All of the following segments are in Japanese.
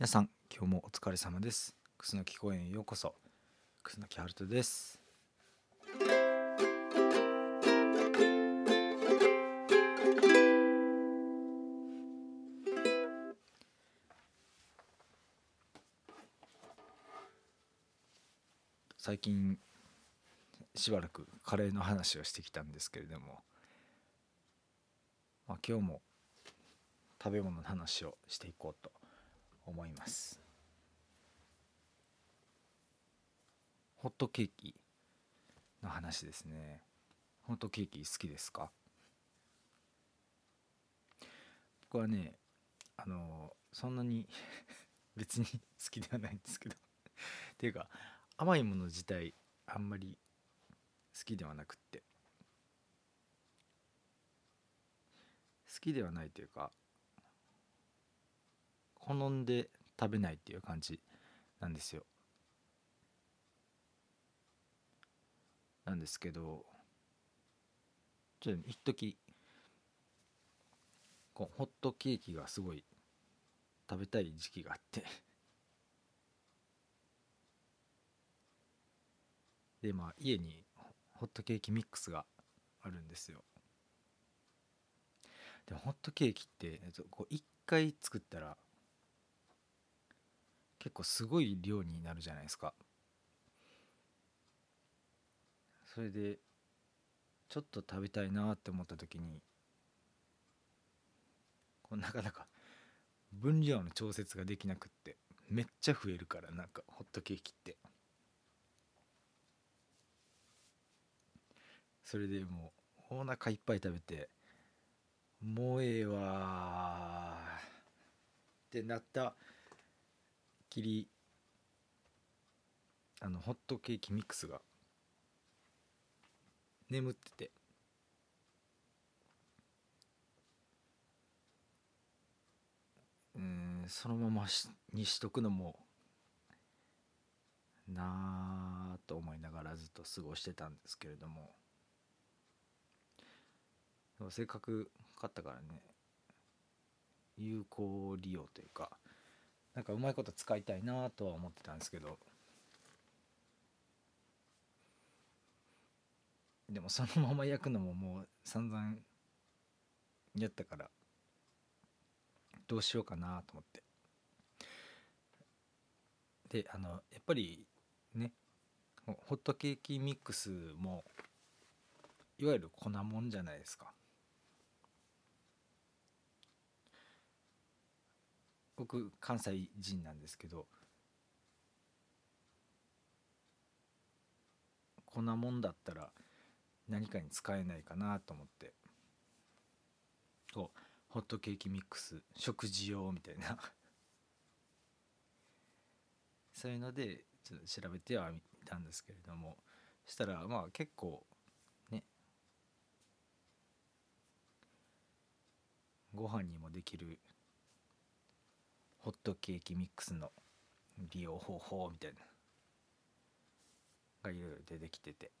皆さん今日もお疲れ様です。楠木公園へようこそ。楠木春人です。最近しばらくカレーの話をしてきたんですけれども、まあ、今日も食べ物の話をしていこうと。思います。ホットケーキの話ですね。ホットケーキ好きですか？僕はねあのそんなに 別に 好きではないんですけど。っていうか甘いもの自体あんまり好きではなくって。好きではないというか好んで食べないっていう感じなんですよ。なんですけどちょっと一時こうホットケーキがすごい食べたい時期があって。でまあ家にホットケーキミックスがあるんですよ。でもホットケーキってこう1回作ったら結構すごい量になるじゃないですか。それでちょっと食べたいなって思った時にこうなかなか分量の調節ができなくってめっちゃ増えるからなんかホットケーキって。それでもうお腹いっぱい食べてもうええわってなったきりあのホットケーキミックスが眠ってて。うんそのままにしとくのもなあと思いながらずっと過ごしてたんですけれども。でもせっかく買ったからね有効利用というかなんかうまいこと使いたいなとは思ってたんですけど。でもそのまま焼くのももう散々やったからどうしようかなと思って。であのやっぱりねホットケーキミックスもいわゆる粉もんじゃないですか。僕関西人なんですけど粉もんだったら何かに使えないかなと思って。こうホットケーキミックス食事用みたいな。そういうのでちょっと調べてはみたんですけれども。したらまあ結構ね。ご飯にもできるホットケーキミックスの利用方法みたいな。がいろいろ出てきてて。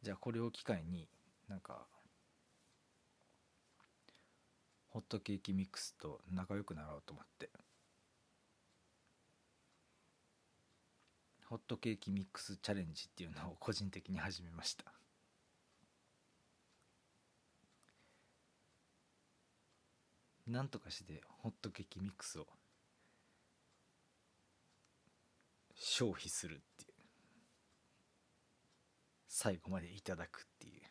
じゃあこれを機会になんかホットケーキミックスと仲良くなろうと思って。ホットケーキミックスチャレンジっていうのを個人的に始めました。なんとかしてホットケーキミックスを消費するっていう。最後までいただくっていう。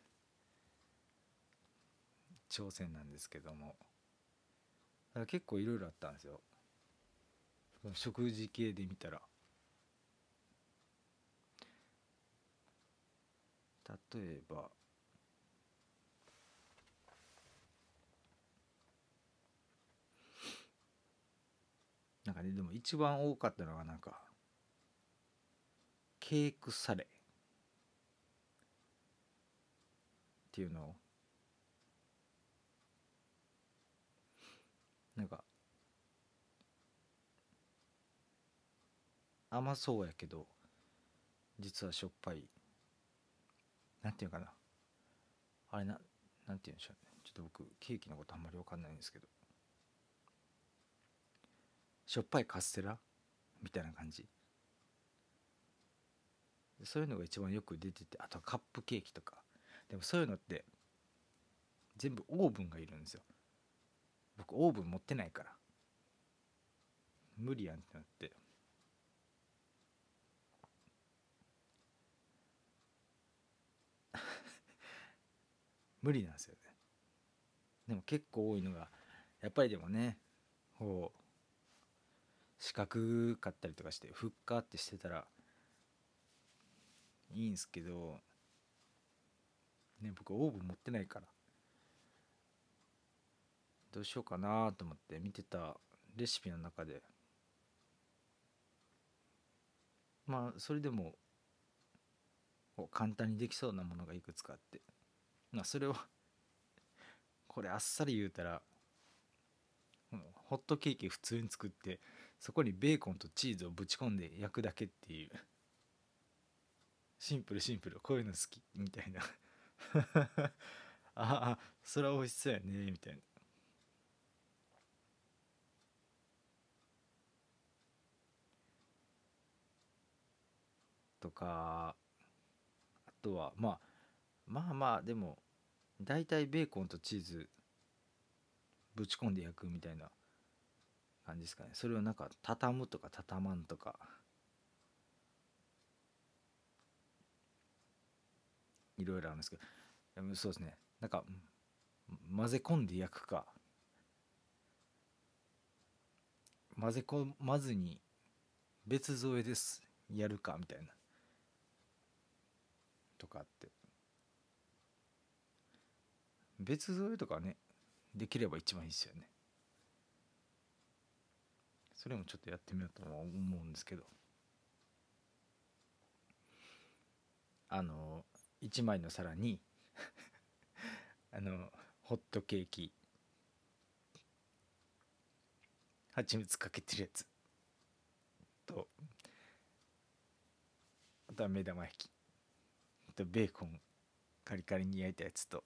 挑戦なんですけども。結構いろいろあったんですよ。食事系で見たら。例えばなんかねでも一番多かったのがなんかケークサレ。っていうのを。なんか甘そうやけど実はしょっぱい。なんていうかな。あれななんていうんでしょうね。ちょっと僕ケーキのことあんまり分かんないんですけど。しょっぱいカステラ？みたいな感じ。そういうのが一番よく出ててあとはカップケーキとか。でもそういうのって全部オーブンがいるんですよ。僕オーブン持ってないから。無理やんってなって。無理なんですよね。でも結構多いのがやっぱりでもねこう四角かったりとかしてふっかってしてたらいいんすけどね僕オーブン持ってないからどうしようかなと思って見てたレシピの中でまあそれでも簡単にできそうなものがいくつかあってまあそれをこれあっさり言うたらホットケーキ普通に作ってそこにベーコンとチーズをぶち込んで焼くだけっていう。シンプルシンプル。こういうの好き。みたいな。ああそれは美味しそうやねみたいな。とかあとはまあまあまあでも大体ベーコンとチーズぶち込んで焼くみたいな。感じですかね。それをなんか畳むとか畳まんとか。いろいろあるんですけど。そうですね。なんか混ぜ込んで焼くか。混ぜ込まずに別添えです。やるかみたいな。とかって。別添えとかねできれば一番いいですよね。それもちょっとやってみようと思うんですけど。あの1枚の皿に あのホットケーキ蜂蜜かけてるやつとあとは目玉焼きとベーコンカリカリに焼いたやつと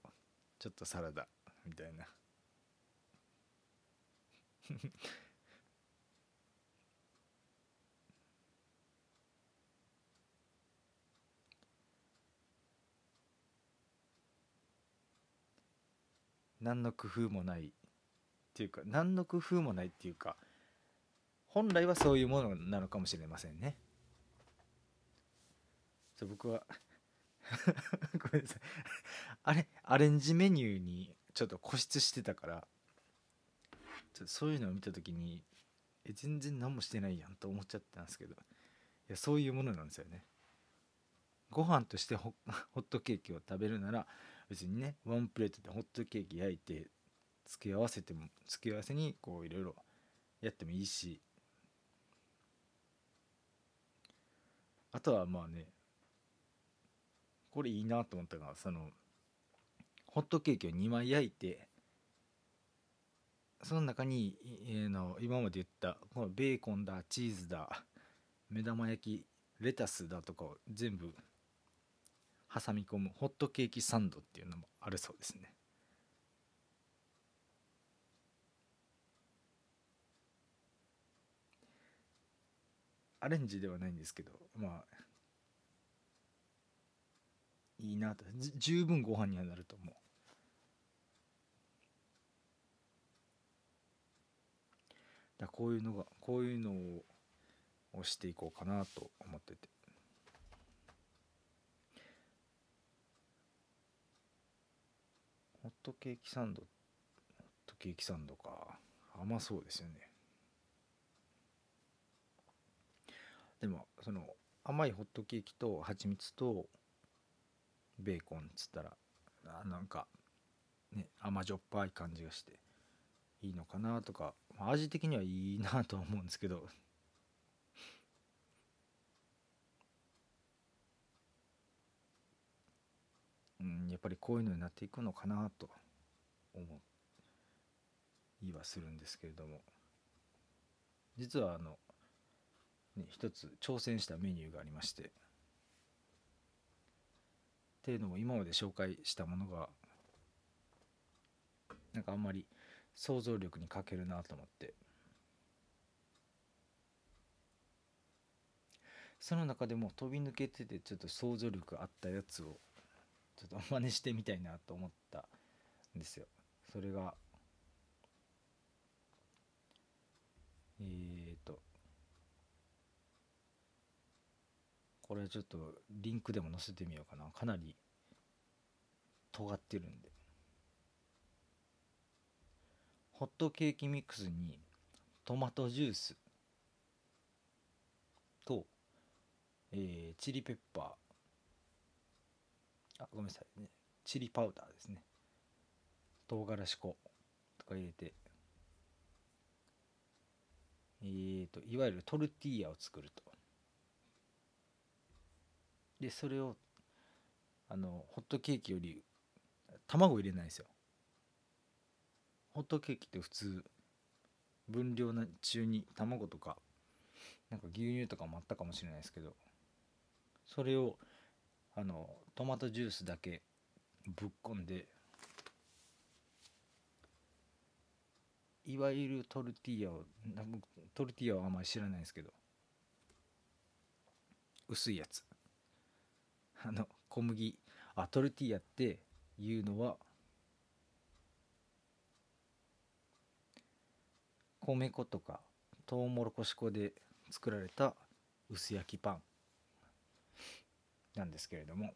ちょっとサラダみたいな。何の工夫もないっていうか何の工夫もないっていうか本来はそういうものなのかもしれませんね。そう僕は ごめんなさい。あれアレンジメニューにちょっと固執してたからちょっとそういうのを見た時にえ全然何もしてないやんと思っちゃったんですけどいやそういうものなんですよね。ご飯としてホッ トケーキを食べるなら別にねワンプレートでホットケーキ焼いて付け合わせても付け合わせにこういろいろやってもいいし。あとはまあねこれいいなと思ったのがそのホットケーキを2枚焼いてその中に、えー、の今まで言ったこのベーコンだチーズだ目玉焼きレタスだとかを全部挟み込む。ホットケーキサンドっていうのもあるそうですね。アレンジではないんですけどまあいいなと。十分ご飯にはなると思う。だこういうのがこういうのをしていこうかなと思っててホットケーキサンドホットケーキサンドか。甘そうですよね。でもその甘いホットケーキと蜂蜜とベーコンっつったらあなんかね甘じょっぱい感じがしていいのかなとか、味的にはいいなとは思うんですけど。うんやっぱりこういうのになっていくのかなと思いはするんですけれども。実はあの、ね、一つ挑戦したメニューがありまして。っていうのも今まで紹介したものがなんかあんまり想像力に欠けるなと思って。その中でも飛び抜けててちょっと想像力あったやつをと真似してみたいなと思ったんですよ。それがえーとこれちょっとリンクでも載せてみようかな。かなり尖ってるんで。ホットケーキミックスにトマトジュースと、えーチリペッパー。あごめんなさいね。チリパウダーですね。唐辛子粉とか入れて。えーといわゆるトルティーヤを作ると。でそれをあのホットケーキより卵入れないんですよ。ホットケーキって普通分量な中に卵とかなんか牛乳とかもあったかもしれないですけどそれをあのトマトジュースだけぶっこんでいわゆるトルティーヤをトルティーヤはあんまり知らないですけど薄いやつ。あの小麦。あトルティーヤっていうのは米粉とかトウモロコシ粉で作られた薄焼きパンなんですけれども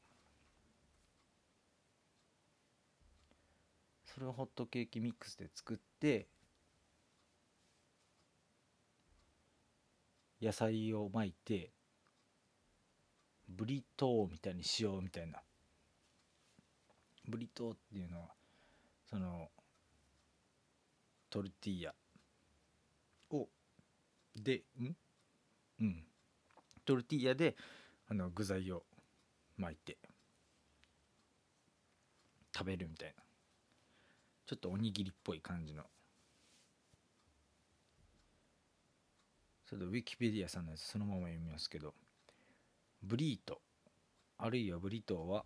それをホットケーキミックスで作って野菜を巻いてブリトーみたいにしようみたいな。ブリトーっていうのはそのトルティーヤをでん？うん。トルティーヤであの具材を巻いて食べるみたいな。ちょっとおにぎりっぽい感じの。ちょっとウィキペディアさんのやつそのまま読みますけど。ブリート。あるいはブリトーは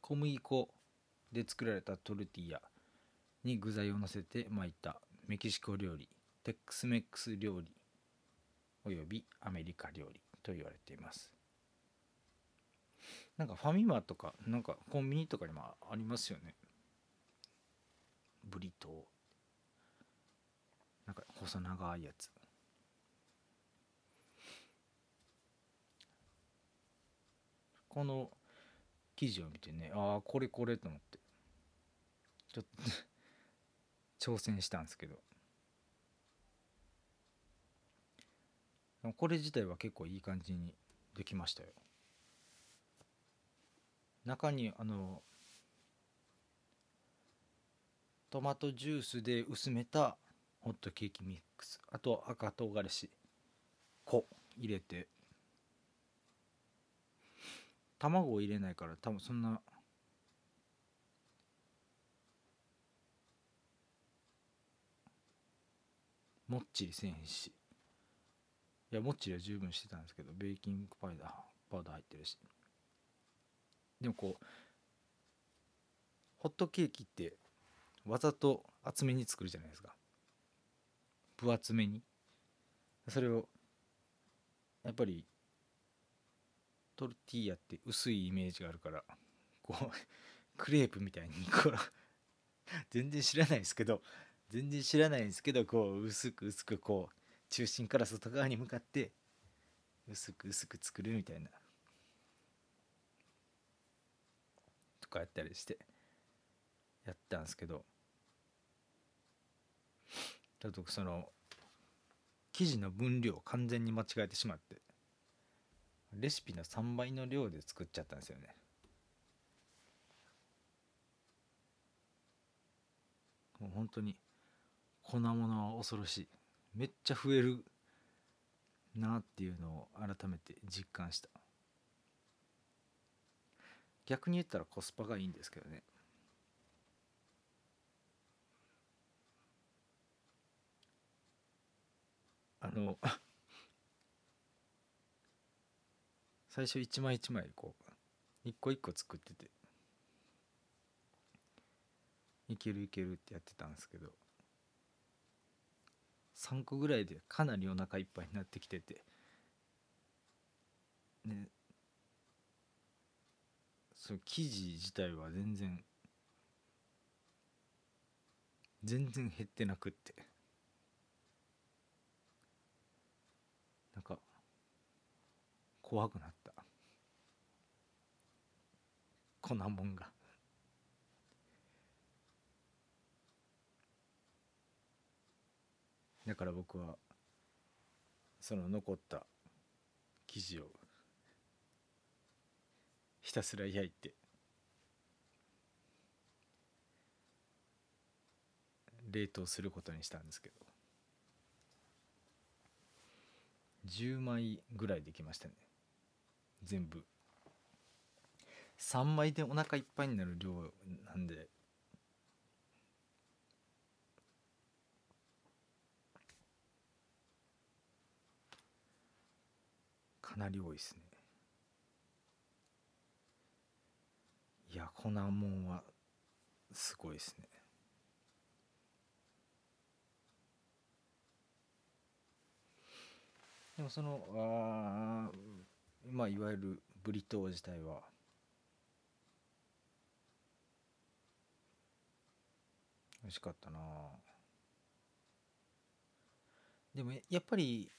小麦粉で作られたトルティーヤ。に具材を乗せて巻いた。メキシコ料理。テックスメックス料理。およびアメリカ料理と言われています。なんかファミマとかなんかコンビニとかにもありますよね。ブリトー。なんか細長いやつ。この記事を見てねああこれこれと思って。ちょっと挑戦したんですけど。これ自体は結構いい感じにできましたよ。中にあのトマトジュースで薄めたホットケーキミックス。あと赤唐辛子。粉入れて。卵を入れないから多分そんなもっちりせんし。いやもっちりは十分してたんですけどベーキングパウダーパウダー入ってるし。でもこうホットケーキってわざと厚めに作るじゃないですか。分厚めに。それをやっぱりトルティーヤって薄いイメージがあるからこう クレープみたいにこう 全然知らないですけど全然知らないんですけどこう薄く薄くこう中心から外側に向かって薄く薄く作るみたいな。とかやったりしてやったんですけど。ちょっとその生地の分量を完全に間違えてしまってレシピの3倍の量で作っちゃったんですよね。もう本当に粉物は恐ろしい。めっちゃ増えるなっていうのを改めて実感した。逆に言ったらコスパがいいんですけどね。あの 最初一枚一枚こう一個一個作ってて。いけるいけるってやってたんですけど。3個ぐらいでかなりお腹いっぱいになってきてて。ねその生地自体は全然全然減ってなくってなんか怖くなった。粉もんが。だから僕はその残った生地をひたすら焼いて冷凍することにしたんですけど10枚ぐらいできましたね。全部。3枚でお腹いっぱいになる量なんで。かなり多いですね。いや粉もんはすごいですね。でもそのあまあいわゆるブリトー自体は。美味しかったな。でもやっぱり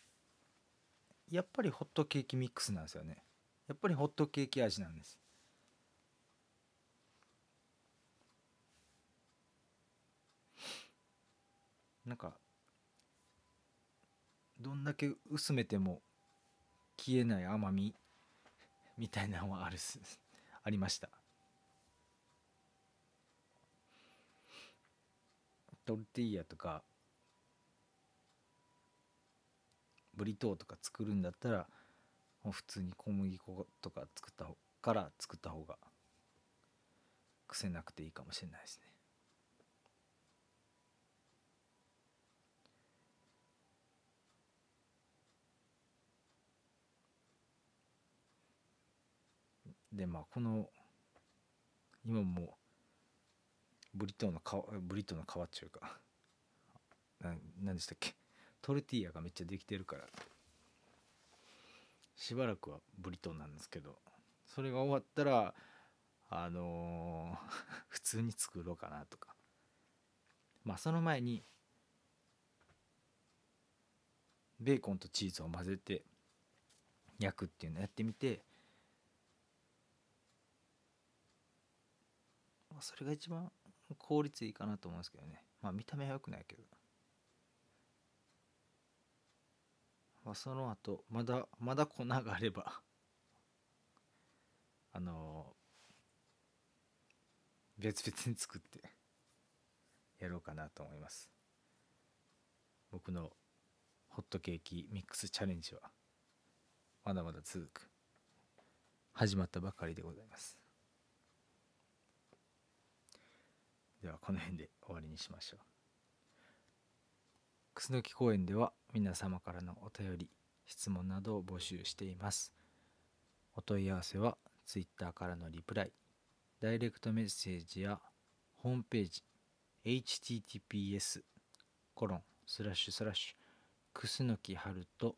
やっぱりホットケーキミックスなんですよね。やっぱりホットケーキ味なんです。なんかどんだけ薄めても消えない甘みみたいなのはあるす。ありました。トルティーヤとかブリトーとか作るんだったらもう普通に小麦粉とか作った方から作った方が癖なくていいかもしれないですね。でまあこの今もブリトーの皮ブリトーの皮っていうか 何でしたっけ？トルティーヤがめっちゃできてるから。しばらくはブリトーなんですけどそれが終わったらあのー 普通に作ろうかなとか。まあその前にベーコンとチーズを混ぜて焼くっていうのやってみてまあそれが一番効率いいかなと思うんですけどね。まあ見た目は良くないけど。まあその後まだまだ粉があれば。あの別々に作って。やろうかなと思います。僕のホットケーキミックスチャレンジは。まだまだ続く。始まったばかりでございます。ではこの辺で終わりにしましょう。楠木公園では皆様からのお便り質問などを募集しています。お問い合わせは Twitter からのリプライダイレクトメッセージやホームページ https コロンスラッシュスラッシュくすのきはると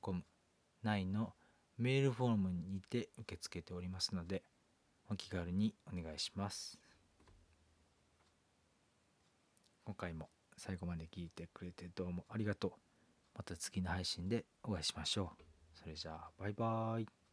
.com 内のメールフォームにて受け付けておりますのでお気軽にお願いします。今回も最後まで聞いてくれてどうもありがとう。また次の配信でお会いしましょう。それじゃあバイバーイ。